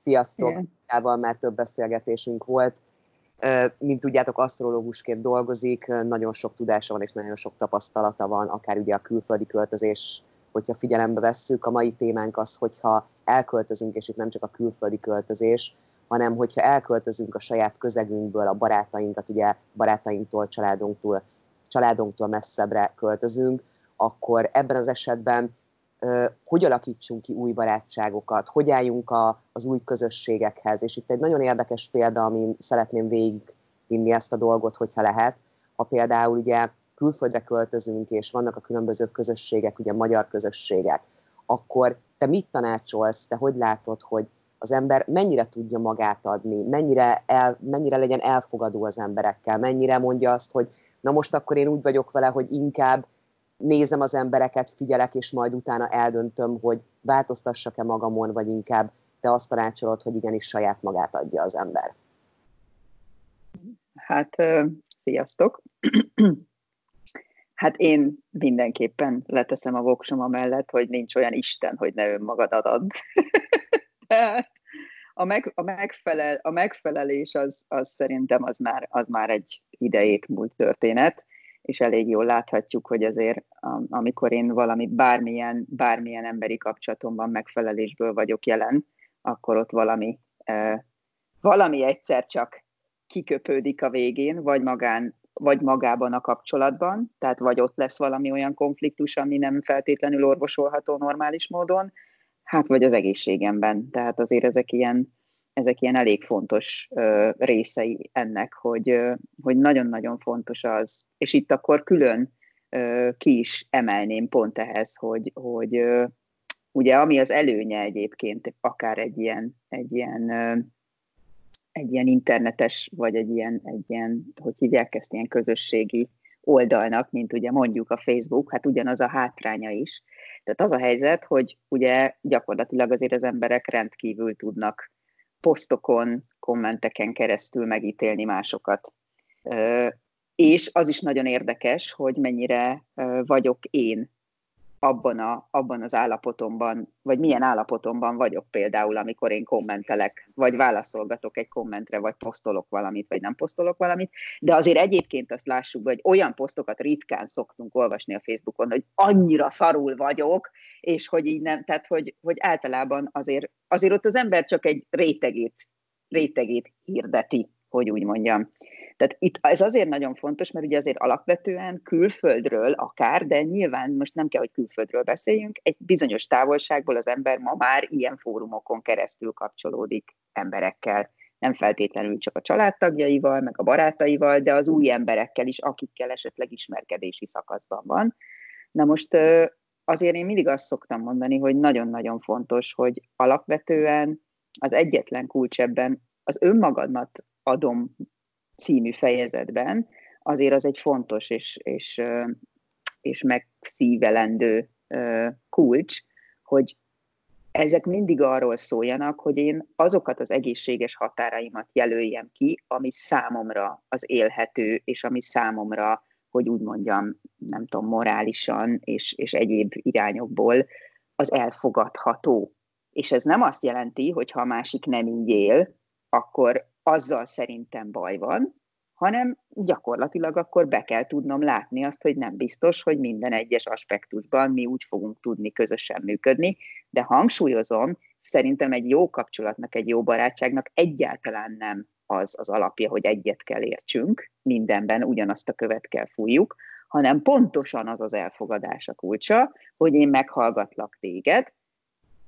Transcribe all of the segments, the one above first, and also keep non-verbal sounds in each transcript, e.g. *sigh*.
Sziasztok! Igen. már több beszélgetésünk volt. Mint tudjátok, asztrológusként dolgozik, nagyon sok tudása van és nagyon sok tapasztalata van, akár ugye a külföldi költözés, hogyha figyelembe vesszük. A mai témánk az, hogyha elköltözünk, és itt nem csak a külföldi költözés, hanem hogyha elköltözünk a saját közegünkből, a barátainkat, ugye barátainktól, családunktól, családunktól messzebbre költözünk, akkor ebben az esetben hogy alakítsunk ki új barátságokat, hogy álljunk a, az új közösségekhez. És itt egy nagyon érdekes példa, amin szeretném végigvinni ezt a dolgot, hogyha lehet. Ha például ugye külföldre költözünk, és vannak a különböző közösségek, ugye magyar közösségek, akkor te mit tanácsolsz, te hogy látod, hogy az ember mennyire tudja magát adni, mennyire, el, mennyire legyen elfogadó az emberekkel, mennyire mondja azt, hogy na most akkor én úgy vagyok vele, hogy inkább nézem az embereket, figyelek, és majd utána eldöntöm, hogy változtassak-e magamon, vagy inkább te azt tanácsolod, hogy igenis saját magát adja az ember. Hát, sziasztok! Hát én mindenképpen leteszem a voksom mellett, hogy nincs olyan Isten, hogy ne önmagad adad. *laughs* a, meg, a, megfelel, a megfelelés az, az szerintem az már, az már egy idejét múlt történet és elég jól láthatjuk, hogy azért amikor én valamit bármilyen, bármilyen emberi kapcsolatomban megfelelésből vagyok jelen, akkor ott valami, valami egyszer csak kiköpődik a végén, vagy magán, vagy magában a kapcsolatban, tehát vagy ott lesz valami olyan konfliktus, ami nem feltétlenül orvosolható normális módon, hát vagy az egészségemben. Tehát azért ezek ilyen, ezek ilyen elég fontos ö, részei ennek, hogy, ö, hogy nagyon-nagyon fontos az, és itt akkor külön ö, ki is emelném pont ehhez, hogy, hogy ö, ugye ami az előnye egyébként akár egy ilyen, egy ilyen ö, egy ilyen internetes, vagy egy ilyen, egy ilyen, hogy hívják ezt, ilyen közösségi oldalnak, mint ugye mondjuk a Facebook, hát ugyanaz a hátránya is. Tehát az a helyzet, hogy ugye gyakorlatilag azért az emberek rendkívül tudnak posztokon, kommenteken keresztül megítélni másokat. És az is nagyon érdekes, hogy mennyire vagyok én abban, a, abban az állapotomban, vagy milyen állapotomban vagyok például, amikor én kommentelek, vagy válaszolgatok egy kommentre, vagy posztolok valamit, vagy nem posztolok valamit, de azért egyébként azt lássuk, hogy olyan posztokat ritkán szoktunk olvasni a Facebookon, hogy annyira szarul vagyok, és hogy így nem, tehát hogy, hogy általában azért, azért ott az ember csak egy rétegét, rétegét hirdeti, hogy úgy mondjam. Tehát itt ez azért nagyon fontos, mert ugye azért alapvetően külföldről akár, de nyilván most nem kell, hogy külföldről beszéljünk, egy bizonyos távolságból az ember ma már ilyen fórumokon keresztül kapcsolódik emberekkel. Nem feltétlenül csak a családtagjaival, meg a barátaival, de az új emberekkel is, akikkel esetleg ismerkedési szakaszban van. Na most azért én mindig azt szoktam mondani, hogy nagyon-nagyon fontos, hogy alapvetően az egyetlen kulcs ebben az önmagadnak adom című fejezetben, azért az egy fontos és, és, és megszívelendő kulcs, hogy ezek mindig arról szóljanak, hogy én azokat az egészséges határaimat jelöljem ki, ami számomra az élhető, és ami számomra, hogy úgy mondjam, nem tudom, morálisan és, és egyéb irányokból az elfogadható. És ez nem azt jelenti, hogy ha a másik nem így él, akkor azzal szerintem baj van, hanem gyakorlatilag akkor be kell tudnom látni azt, hogy nem biztos, hogy minden egyes aspektusban mi úgy fogunk tudni közösen működni, de hangsúlyozom, szerintem egy jó kapcsolatnak, egy jó barátságnak egyáltalán nem az az alapja, hogy egyet kell értsünk, mindenben ugyanazt a követ kell fújjuk, hanem pontosan az az elfogadás a kulcsa, hogy én meghallgatlak téged,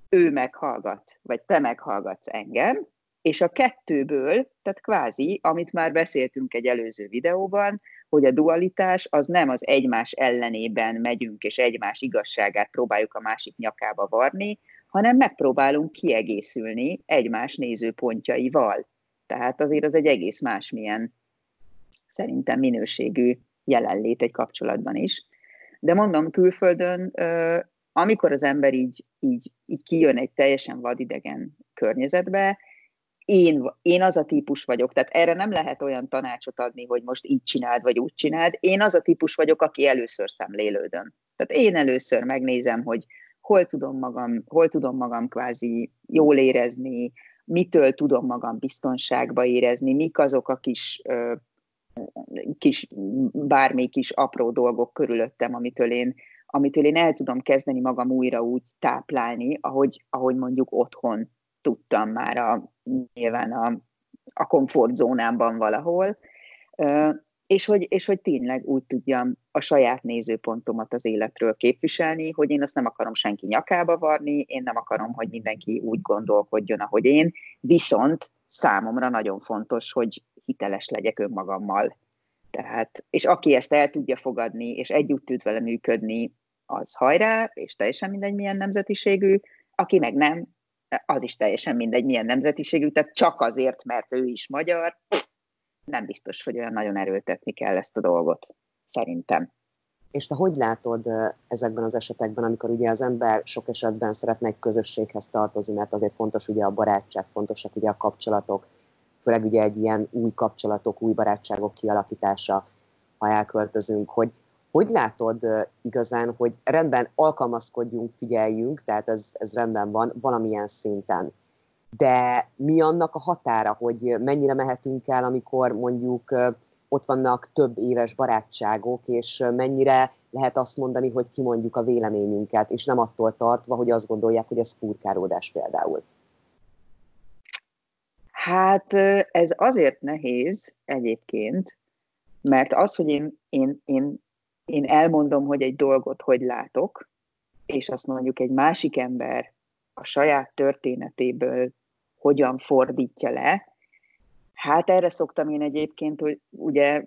ő meghallgat, vagy te meghallgatsz engem, és a kettőből, tehát kvázi, amit már beszéltünk egy előző videóban, hogy a dualitás az nem az egymás ellenében megyünk, és egymás igazságát próbáljuk a másik nyakába varni, hanem megpróbálunk kiegészülni egymás nézőpontjaival. Tehát azért az egy egész másmilyen, szerintem minőségű jelenlét egy kapcsolatban is. De mondom, külföldön, amikor az ember így, így, így kijön egy teljesen vadidegen környezetbe, én, én az a típus vagyok, tehát erre nem lehet olyan tanácsot adni, hogy most így csináld, vagy úgy csináld. Én az a típus vagyok, aki először szemlélődöm. Tehát én először megnézem, hogy hol tudom magam, hol tudom magam kvázi jól érezni, mitől tudom magam biztonságba érezni, mik azok a kis, kis bármi kis apró dolgok körülöttem, amitől én, amitől én el tudom kezdeni magam újra úgy táplálni, ahogy, ahogy mondjuk otthon tudtam már a, nyilván a, a komfortzónámban valahol, és hogy, és hogy tényleg úgy tudjam a saját nézőpontomat az életről képviselni, hogy én azt nem akarom senki nyakába varni, én nem akarom, hogy mindenki úgy gondolkodjon, ahogy én, viszont számomra nagyon fontos, hogy hiteles legyek önmagammal. Tehát, és aki ezt el tudja fogadni, és együtt tud vele működni, az hajrá, és teljesen mindegy, milyen nemzetiségű, aki meg nem, az is teljesen mindegy, milyen nemzetiségű, tehát csak azért, mert ő is magyar, nem biztos, hogy olyan nagyon erőltetni kell ezt a dolgot, szerintem. És te hogy látod ezekben az esetekben, amikor ugye az ember sok esetben szeretne egy közösséghez tartozni, mert azért fontos ugye a barátság, fontosak ugye a kapcsolatok, főleg ugye egy ilyen új kapcsolatok, új barátságok kialakítása, ha elköltözünk, hogy hogy látod igazán, hogy rendben alkalmazkodjunk, figyeljünk, tehát ez, ez rendben van valamilyen szinten de mi annak a határa, hogy mennyire mehetünk el, amikor mondjuk ott vannak több éves barátságok, és mennyire lehet azt mondani, hogy kimondjuk a véleményünket, és nem attól tartva, hogy azt gondolják, hogy ez furkálódás például. Hát ez azért nehéz egyébként, mert az, hogy én, én, én, én elmondom, hogy egy dolgot hogy látok, és azt mondjuk egy másik ember a saját történetéből hogyan fordítja le. Hát erre szoktam én egyébként, hogy ugye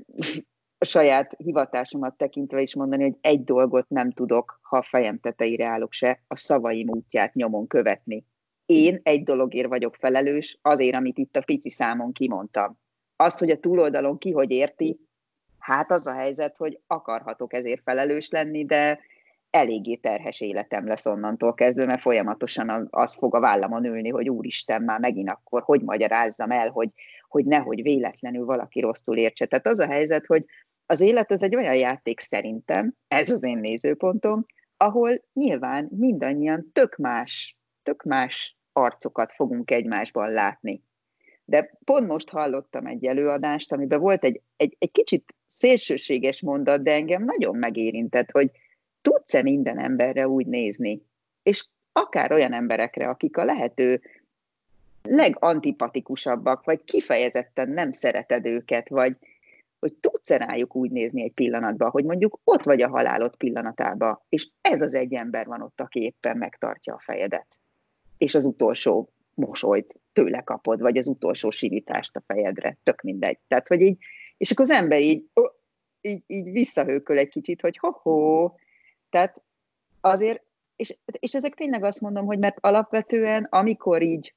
a saját hivatásomat tekintve is mondani, hogy egy dolgot nem tudok, ha a fejem tetejére állok se, a szavaim útját nyomon követni. Én egy dologért vagyok felelős, azért, amit itt a pici számon kimondtam. Azt, hogy a túloldalon ki hogy érti, hát az a helyzet, hogy akarhatok ezért felelős lenni, de eléggé terhes életem lesz onnantól kezdve, mert folyamatosan az fog a vállamon ülni, hogy úristen, már megint akkor hogy magyarázzam el, hogy, hogy nehogy véletlenül valaki rosszul értse. Tehát az a helyzet, hogy az élet az egy olyan játék szerintem, ez az én nézőpontom, ahol nyilván mindannyian tök más, tök más arcokat fogunk egymásban látni. De pont most hallottam egy előadást, amiben volt egy, egy, egy kicsit szélsőséges mondat, de engem nagyon megérintett, hogy tudsz-e minden emberre úgy nézni, és akár olyan emberekre, akik a lehető legantipatikusabbak, vagy kifejezetten nem szereted őket, vagy hogy tudsz-e rájuk úgy nézni egy pillanatban, hogy mondjuk ott vagy a halálod pillanatában, és ez az egy ember van ott, aki éppen megtartja a fejedet, és az utolsó mosolyt tőle kapod, vagy az utolsó sivítást a fejedre, tök mindegy. Tehát, hogy így, és akkor az ember így, így, így visszahőköl egy kicsit, hogy ho-ho, tehát azért, és, és ezek tényleg azt mondom, hogy mert alapvetően, amikor így,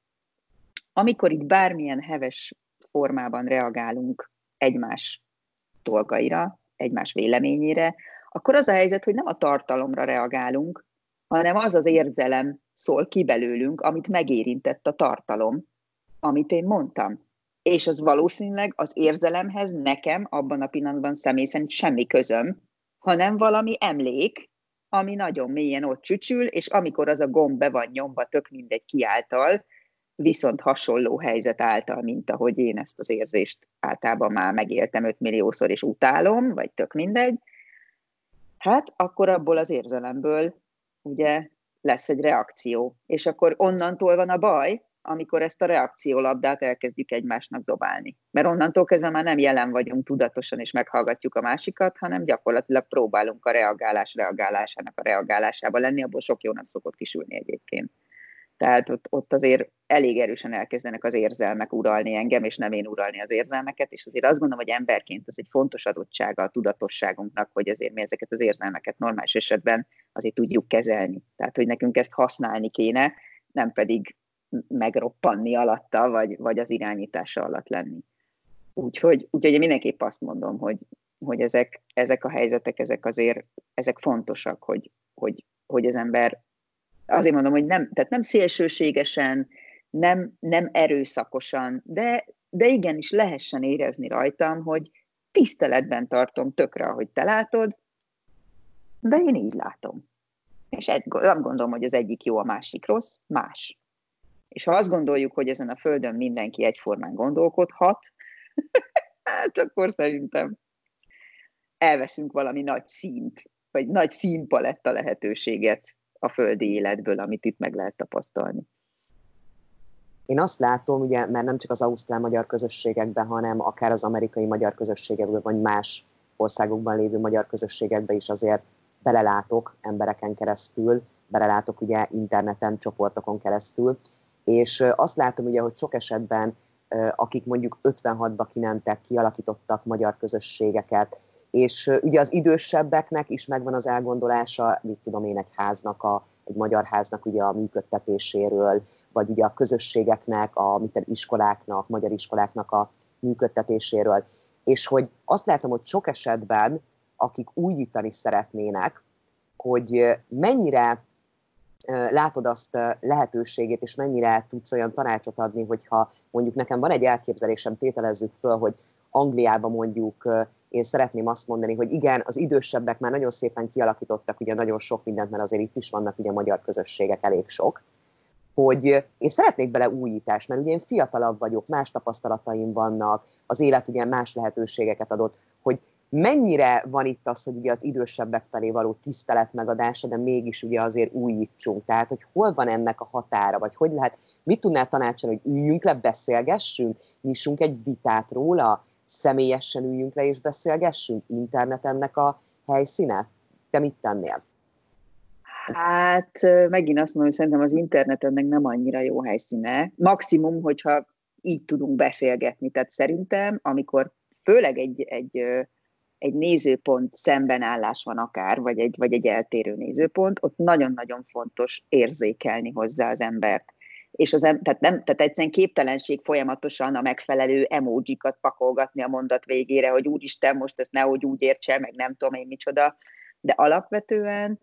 amikor így bármilyen heves formában reagálunk egymás dolgaira, egymás véleményére, akkor az a helyzet, hogy nem a tartalomra reagálunk, hanem az az érzelem szól ki belőlünk, amit megérintett a tartalom, amit én mondtam. És az valószínűleg az érzelemhez nekem abban a pillanatban személy szerint semmi közöm, hanem valami emlék, ami nagyon mélyen ott csücsül, és amikor az a gomb be van nyomva, tök mindegy kiáltal, viszont hasonló helyzet által, mint ahogy én ezt az érzést általában már megéltem 5 milliószor, és utálom, vagy tök mindegy, hát akkor abból az érzelemből ugye lesz egy reakció. És akkor onnantól van a baj, amikor ezt a reakciólabdát elkezdjük egymásnak dobálni. Mert onnantól kezdve már nem jelen vagyunk tudatosan és meghallgatjuk a másikat, hanem gyakorlatilag próbálunk a reagálás reagálásának a reagálásába lenni, abból sok jó nem szokott kisülni egyébként. Tehát ott, ott azért elég erősen elkezdenek az érzelmek uralni engem, és nem én uralni az érzelmeket, és azért azt gondolom, hogy emberként ez egy fontos adottsága a tudatosságunknak, hogy azért mi ezeket az érzelmeket normális esetben azért tudjuk kezelni. Tehát, hogy nekünk ezt használni kéne, nem pedig megroppanni alatta, vagy, vagy az irányítása alatt lenni. Úgyhogy, úgyhogy mindenképp azt mondom, hogy, hogy ezek, ezek a helyzetek, ezek azért ezek fontosak, hogy, hogy, hogy az ember azért mondom, hogy nem, tehát nem szélsőségesen, nem, nem erőszakosan, de, de igenis lehessen érezni rajtam, hogy tiszteletben tartom tökre, ahogy te látod, de én így látom. És egy, nem gondolom, hogy az egyik jó, a másik rossz, más. És ha azt gondoljuk, hogy ezen a Földön mindenki egyformán gondolkodhat, *laughs* hát akkor szerintem elveszünk valami nagy színt, vagy nagy színpaletta lehetőséget a földi életből, amit itt meg lehet tapasztalni. Én azt látom, ugye, mert nem csak az ausztrál-magyar közösségekben, hanem akár az amerikai magyar közösségekben, vagy más országokban lévő magyar közösségekben is azért belelátok embereken keresztül, belelátok ugye interneten, csoportokon keresztül, és azt látom ugye, hogy sok esetben, akik mondjuk 56-ba kimentek, kialakítottak magyar közösségeket, és ugye az idősebbeknek is megvan az elgondolása, mit tudom én, egy háznak, a, egy magyar háznak ugye a működtetéséről, vagy ugye a közösségeknek, a mit iskoláknak, magyar iskoláknak a működtetéséről. És hogy azt látom, hogy sok esetben, akik újítani szeretnének, hogy mennyire látod azt lehetőségét, és mennyire tudsz olyan tanácsot adni, hogyha mondjuk nekem van egy elképzelésem, tételezzük föl, hogy Angliában mondjuk én szeretném azt mondani, hogy igen, az idősebbek már nagyon szépen kialakítottak ugye nagyon sok mindent, mert azért itt is vannak ugye magyar közösségek elég sok, hogy én szeretnék bele újítást, mert ugye én fiatalabb vagyok, más tapasztalataim vannak, az élet ugye más lehetőségeket adott, hogy mennyire van itt az, hogy ugye az idősebbek felé való tisztelet megadása, de mégis ugye azért újítsunk. Tehát, hogy hol van ennek a határa, vagy hogy lehet, mit tudnál tanácsolni, hogy üljünk le, beszélgessünk, nyissunk egy vitát róla, személyesen üljünk le és beszélgessünk, internetennek a helyszíne? Te mit tennél? Hát megint azt mondom, hogy szerintem az interneten meg nem annyira jó helyszíne. Maximum, hogyha így tudunk beszélgetni. Tehát szerintem, amikor főleg egy, egy, egy nézőpont szembenállás van akár, vagy egy, vagy egy eltérő nézőpont, ott nagyon-nagyon fontos érzékelni hozzá az embert. És az, tehát, nem, tehát egyszerűen képtelenség folyamatosan a megfelelő emojikat pakolgatni a mondat végére, hogy úristen, most ezt nehogy úgy értse, meg nem tudom én micsoda. De alapvetően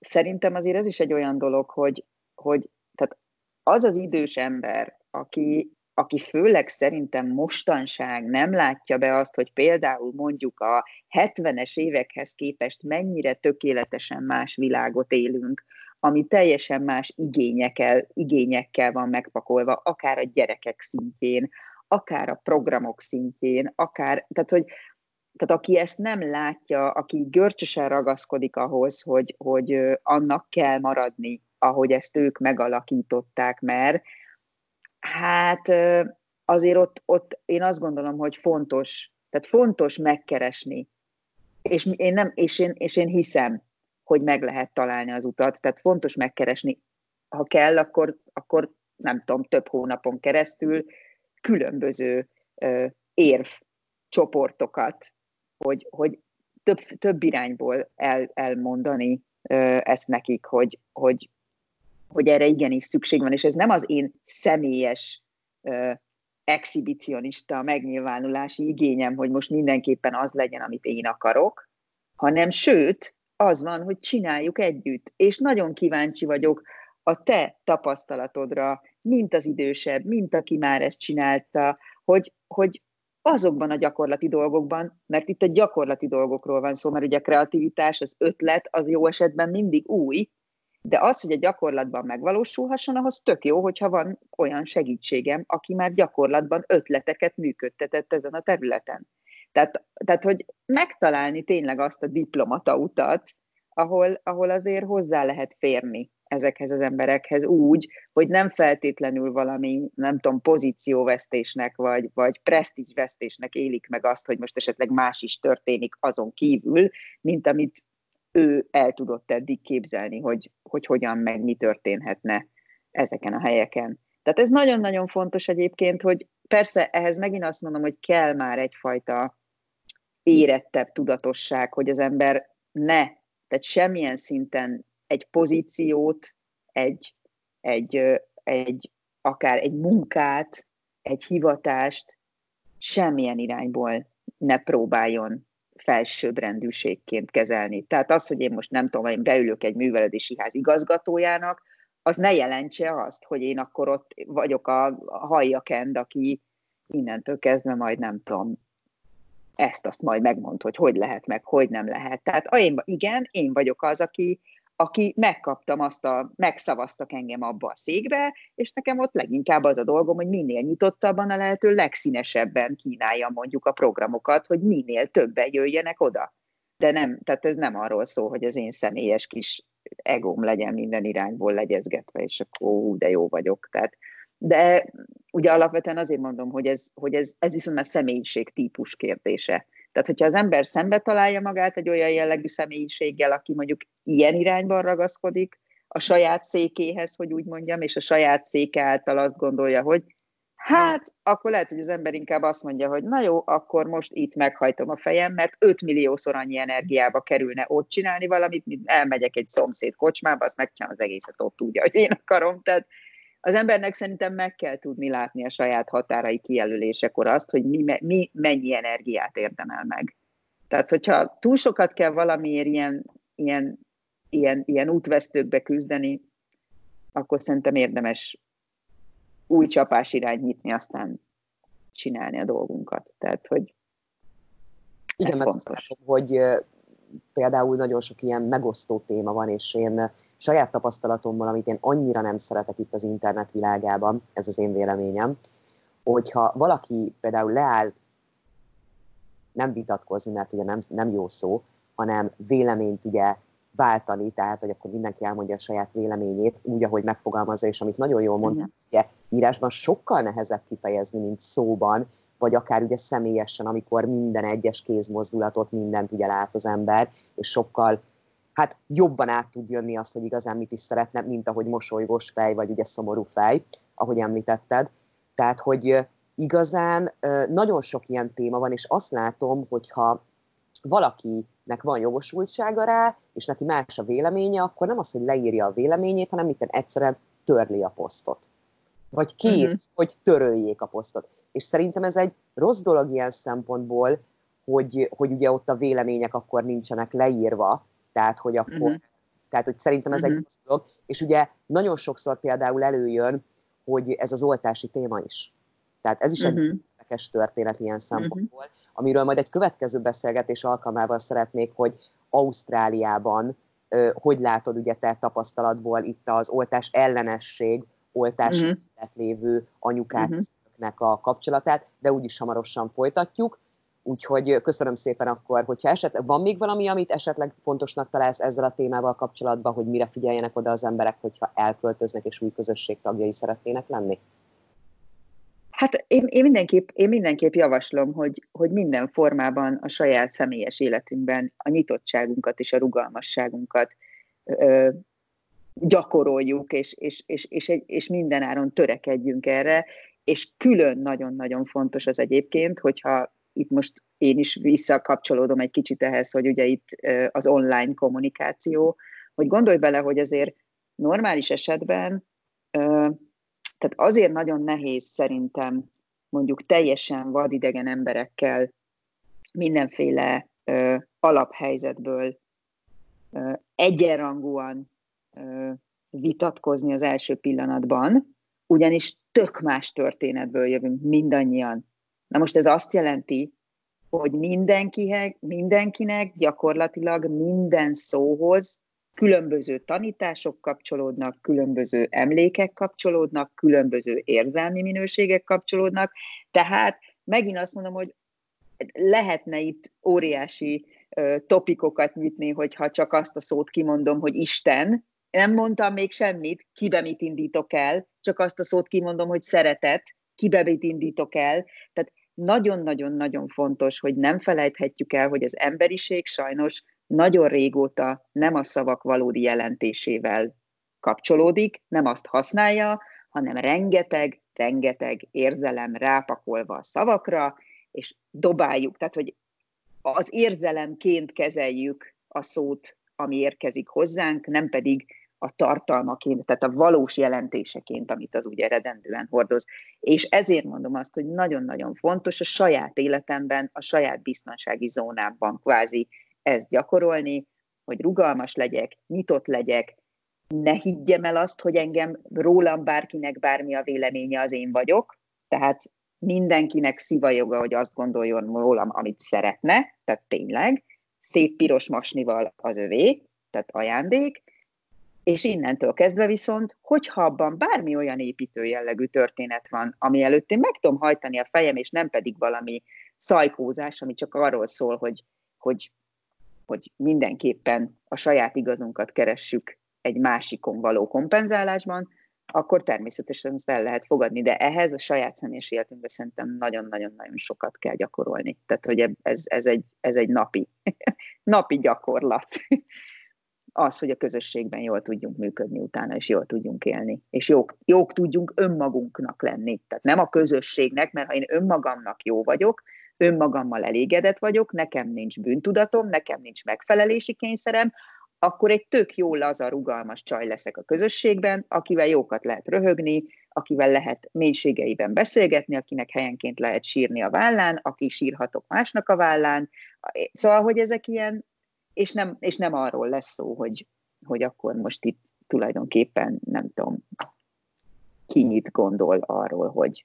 szerintem azért ez is egy olyan dolog, hogy, hogy tehát az az idős ember, aki, aki főleg szerintem mostanság nem látja be azt, hogy például mondjuk a 70-es évekhez képest mennyire tökéletesen más világot élünk, ami teljesen más igényekkel, igényekkel van megpakolva, akár a gyerekek szintjén, akár a programok szintjén, akár, tehát hogy tehát aki ezt nem látja, aki görcsösen ragaszkodik ahhoz, hogy, hogy annak kell maradni, ahogy ezt ők megalakították, mert hát azért ott, ott én azt gondolom, hogy fontos, tehát fontos megkeresni, és én, nem, és én, és én hiszem, hogy meg lehet találni az utat, tehát fontos megkeresni, ha kell, akkor, akkor nem tudom, több hónapon keresztül különböző érv csoportokat hogy, hogy több, több irányból el, elmondani ezt nekik, hogy, hogy, hogy erre igenis szükség van, és ez nem az én személyes exhibicionista megnyilvánulási igényem, hogy most mindenképpen az legyen, amit én akarok, hanem sőt, az van, hogy csináljuk együtt. És nagyon kíváncsi vagyok a te tapasztalatodra, mint az idősebb, mint aki már ezt csinálta, hogy, hogy azokban a gyakorlati dolgokban, mert itt a gyakorlati dolgokról van szó, mert ugye a kreativitás, az ötlet, az jó esetben mindig új, de az, hogy a gyakorlatban megvalósulhasson, ahhoz tök jó, hogyha van olyan segítségem, aki már gyakorlatban ötleteket működtetett ezen a területen. Tehát, tehát hogy megtalálni tényleg azt a diplomata utat, ahol, ahol azért hozzá lehet férni ezekhez az emberekhez úgy, hogy nem feltétlenül valami, nem tudom, pozícióvesztésnek, vagy, vagy presztízsvesztésnek élik meg azt, hogy most esetleg más is történik azon kívül, mint amit ő el tudott eddig képzelni, hogy, hogy hogyan meg mi történhetne ezeken a helyeken. Tehát ez nagyon-nagyon fontos egyébként, hogy persze ehhez megint azt mondom, hogy kell már egyfajta érettebb tudatosság, hogy az ember ne, tehát semmilyen szinten egy pozíciót, egy, egy, egy, akár egy munkát, egy hivatást semmilyen irányból ne próbáljon felsőbbrendűségként kezelni. Tehát az, hogy én most nem tudom, én beülök egy művelődési ház igazgatójának, az ne jelentse azt, hogy én akkor ott vagyok a, a hajjakend, aki innentől kezdve majd nem tudom, ezt azt majd megmond, hogy hogy lehet meg, hogy nem lehet. Tehát én, igen, én vagyok az, aki, aki megkaptam azt a, megszavaztak engem abba a székbe, és nekem ott leginkább az a dolgom, hogy minél nyitottabban a lehető legszínesebben kínálja mondjuk a programokat, hogy minél többen jöjjenek oda. De nem, tehát ez nem arról szól, hogy az én személyes kis egóm legyen minden irányból legyezgetve, és akkor ó, de jó vagyok. Tehát, de ugye alapvetően azért mondom, hogy ez, hogy ez, ez viszont a személyiség típus kérdése. Tehát, hogyha az ember szembe találja magát egy olyan jellegű személyiséggel, aki mondjuk ilyen irányban ragaszkodik a saját székéhez, hogy úgy mondjam, és a saját széke által azt gondolja, hogy hát, akkor lehet, hogy az ember inkább azt mondja, hogy na jó, akkor most itt meghajtom a fejem, mert 5 milliószor annyi energiába kerülne ott csinálni valamit, mint elmegyek egy szomszéd kocsmába, azt megcsinálom az egészet ott úgy, hogy én akarom. Tehát az embernek szerintem meg kell tudni látni a saját határai kijelölésekor azt, hogy mi, mi mennyi energiát érdemel meg. Tehát, hogyha túl sokat kell valamiért ilyen, ilyen, ilyen, ilyen útvesztőkbe küzdeni, akkor szerintem érdemes új csapás irány nyitni, aztán csinálni a dolgunkat. Tehát, hogy Igen, ez fontos. hogy például nagyon sok ilyen megosztó téma van, és én saját tapasztalatommal, amit én annyira nem szeretek itt az internet világában, ez az én véleményem, hogyha valaki például leáll nem vitatkozni, mert ugye nem, nem jó szó, hanem véleményt ugye váltani, tehát hogy akkor mindenki elmondja a saját véleményét, úgy, ahogy megfogalmazza, és amit nagyon jól mond, ugye írásban sokkal nehezebb kifejezni, mint szóban, vagy akár ugye személyesen, amikor minden egyes kézmozdulatot, mindent ugye lát az ember, és sokkal hát jobban át tud jönni azt, hogy igazán mit is szeretne, mint ahogy mosolygós fej, vagy ugye szomorú fej, ahogy említetted. Tehát, hogy igazán nagyon sok ilyen téma van, és azt látom, hogyha valakinek van jogosultsága rá, és neki más a véleménye, akkor nem az, hogy leírja a véleményét, hanem mitten egyszerűen törli a posztot. Vagy kér, uh-huh. hogy töröljék a posztot. És szerintem ez egy rossz dolog ilyen szempontból, hogy, hogy ugye ott a vélemények akkor nincsenek leírva, tehát hogy akkor, uh-huh. tehát hogy szerintem ez uh-huh. egy rossz dolog. És ugye nagyon sokszor például előjön, hogy ez az oltási téma is. Tehát ez is uh-huh. egy érdekes történet ilyen szempontból, uh-huh. amiről majd egy következő beszélgetés alkalmával szeretnék, hogy Ausztráliában hogy látod ugye te tapasztalatból itt az oltás ellenesség, oltás uh-huh. lévő anyukáknak uh-huh. a kapcsolatát, de úgyis hamarosan folytatjuk. Úgyhogy köszönöm szépen akkor, hogyha esetleg van még valami, amit esetleg fontosnak találsz ezzel a témával kapcsolatban, hogy mire figyeljenek oda az emberek, hogyha elköltöznek és új közösség tagjai szeretnének lenni? Hát én, én, mindenképp, én mindenképp javaslom, hogy, hogy minden formában a saját személyes életünkben a nyitottságunkat és a rugalmasságunkat ö, gyakoroljuk, és, és, és, és, és, és mindenáron törekedjünk erre, és külön nagyon-nagyon fontos az egyébként, hogyha itt most én is visszakapcsolódom egy kicsit ehhez, hogy ugye itt az online kommunikáció, hogy gondolj bele, hogy azért normális esetben, tehát azért nagyon nehéz szerintem mondjuk teljesen vadidegen emberekkel mindenféle alaphelyzetből egyenrangúan vitatkozni az első pillanatban, ugyanis tök más történetből jövünk mindannyian. Na most ez azt jelenti, hogy mindenkinek, mindenkinek gyakorlatilag minden szóhoz különböző tanítások kapcsolódnak, különböző emlékek kapcsolódnak, különböző érzelmi minőségek kapcsolódnak, tehát megint azt mondom, hogy lehetne itt óriási topikokat nyitni, hogyha csak azt a szót kimondom, hogy Isten, nem mondtam még semmit, kibe mit indítok el, csak azt a szót kimondom, hogy szeretet, kibe mit indítok el. Tehát nagyon-nagyon-nagyon fontos, hogy nem felejthetjük el, hogy az emberiség sajnos nagyon régóta nem a szavak valódi jelentésével kapcsolódik, nem azt használja, hanem rengeteg, rengeteg érzelem rápakolva a szavakra, és dobáljuk, tehát hogy az érzelemként kezeljük a szót, ami érkezik hozzánk, nem pedig a tartalmaként, tehát a valós jelentéseként, amit az úgy eredendően hordoz. És ezért mondom azt, hogy nagyon-nagyon fontos a saját életemben, a saját biztonsági zónámban kvázi ezt gyakorolni, hogy rugalmas legyek, nyitott legyek, ne higgyem el azt, hogy engem rólam bárkinek bármi a véleménye az én vagyok, tehát mindenkinek sziva joga, hogy azt gondoljon rólam, amit szeretne, tehát tényleg, szép piros masnival az övé, tehát ajándék, És innentől kezdve viszont, hogyha abban bármi olyan építő jellegű történet van, ami előtt én meg tudom hajtani a fejem, és nem pedig valami szajkózás, ami csak arról szól, hogy, hogy, hogy mindenképpen a saját igazunkat keressük egy másikon való kompenzálásban, akkor természetesen ezt el lehet fogadni, de ehhez a saját személyes életünkben szerintem nagyon-nagyon-nagyon sokat kell gyakorolni. Tehát, hogy ez, ez, egy, ez egy napi, *laughs* napi gyakorlat. Az, hogy a közösségben jól tudjunk működni utána, és jól tudjunk élni, és jók, jók tudjunk önmagunknak lenni. Tehát nem a közösségnek, mert ha én önmagamnak jó vagyok, önmagammal elégedett vagyok, nekem nincs bűntudatom, nekem nincs megfelelési kényszerem, akkor egy tök jó, laza, rugalmas csaj leszek a közösségben, akivel jókat lehet röhögni, akivel lehet mélységeiben beszélgetni, akinek helyenként lehet sírni a vállán, aki sírhatok másnak a vállán. Szóval, hogy ezek ilyen, és nem, és nem arról lesz szó, hogy, hogy akkor most itt tulajdonképpen nem tudom, ki mit gondol arról, hogy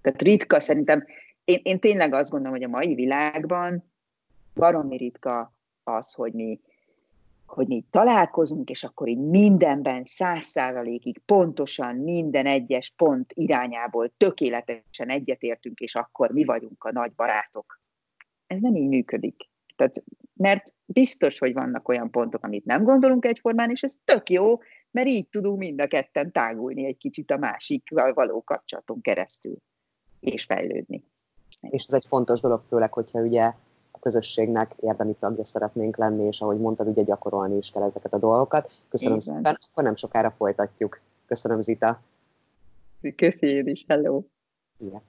tehát ritka szerintem, én, én tényleg azt gondolom, hogy a mai világban baromi ritka az, hogy mi hogy mi találkozunk, és akkor így mindenben száz százalékig pontosan minden egyes pont irányából tökéletesen egyetértünk, és akkor mi vagyunk a nagy barátok. Ez nem így működik. Tehát, mert biztos, hogy vannak olyan pontok, amit nem gondolunk egyformán, és ez tök jó, mert így tudunk mind a ketten tágulni egy kicsit a másikkal való kapcsolaton keresztül, és fejlődni. És ez egy fontos dolog, főleg, hogyha ugye közösségnek érdemi tagja szeretnénk lenni, és ahogy mondtad, ugye gyakorolni is kell ezeket a dolgokat. Köszönöm Igen. szépen, akkor nem sokára folytatjuk. Köszönöm, Zita. Köszönjük is, hello. Igen.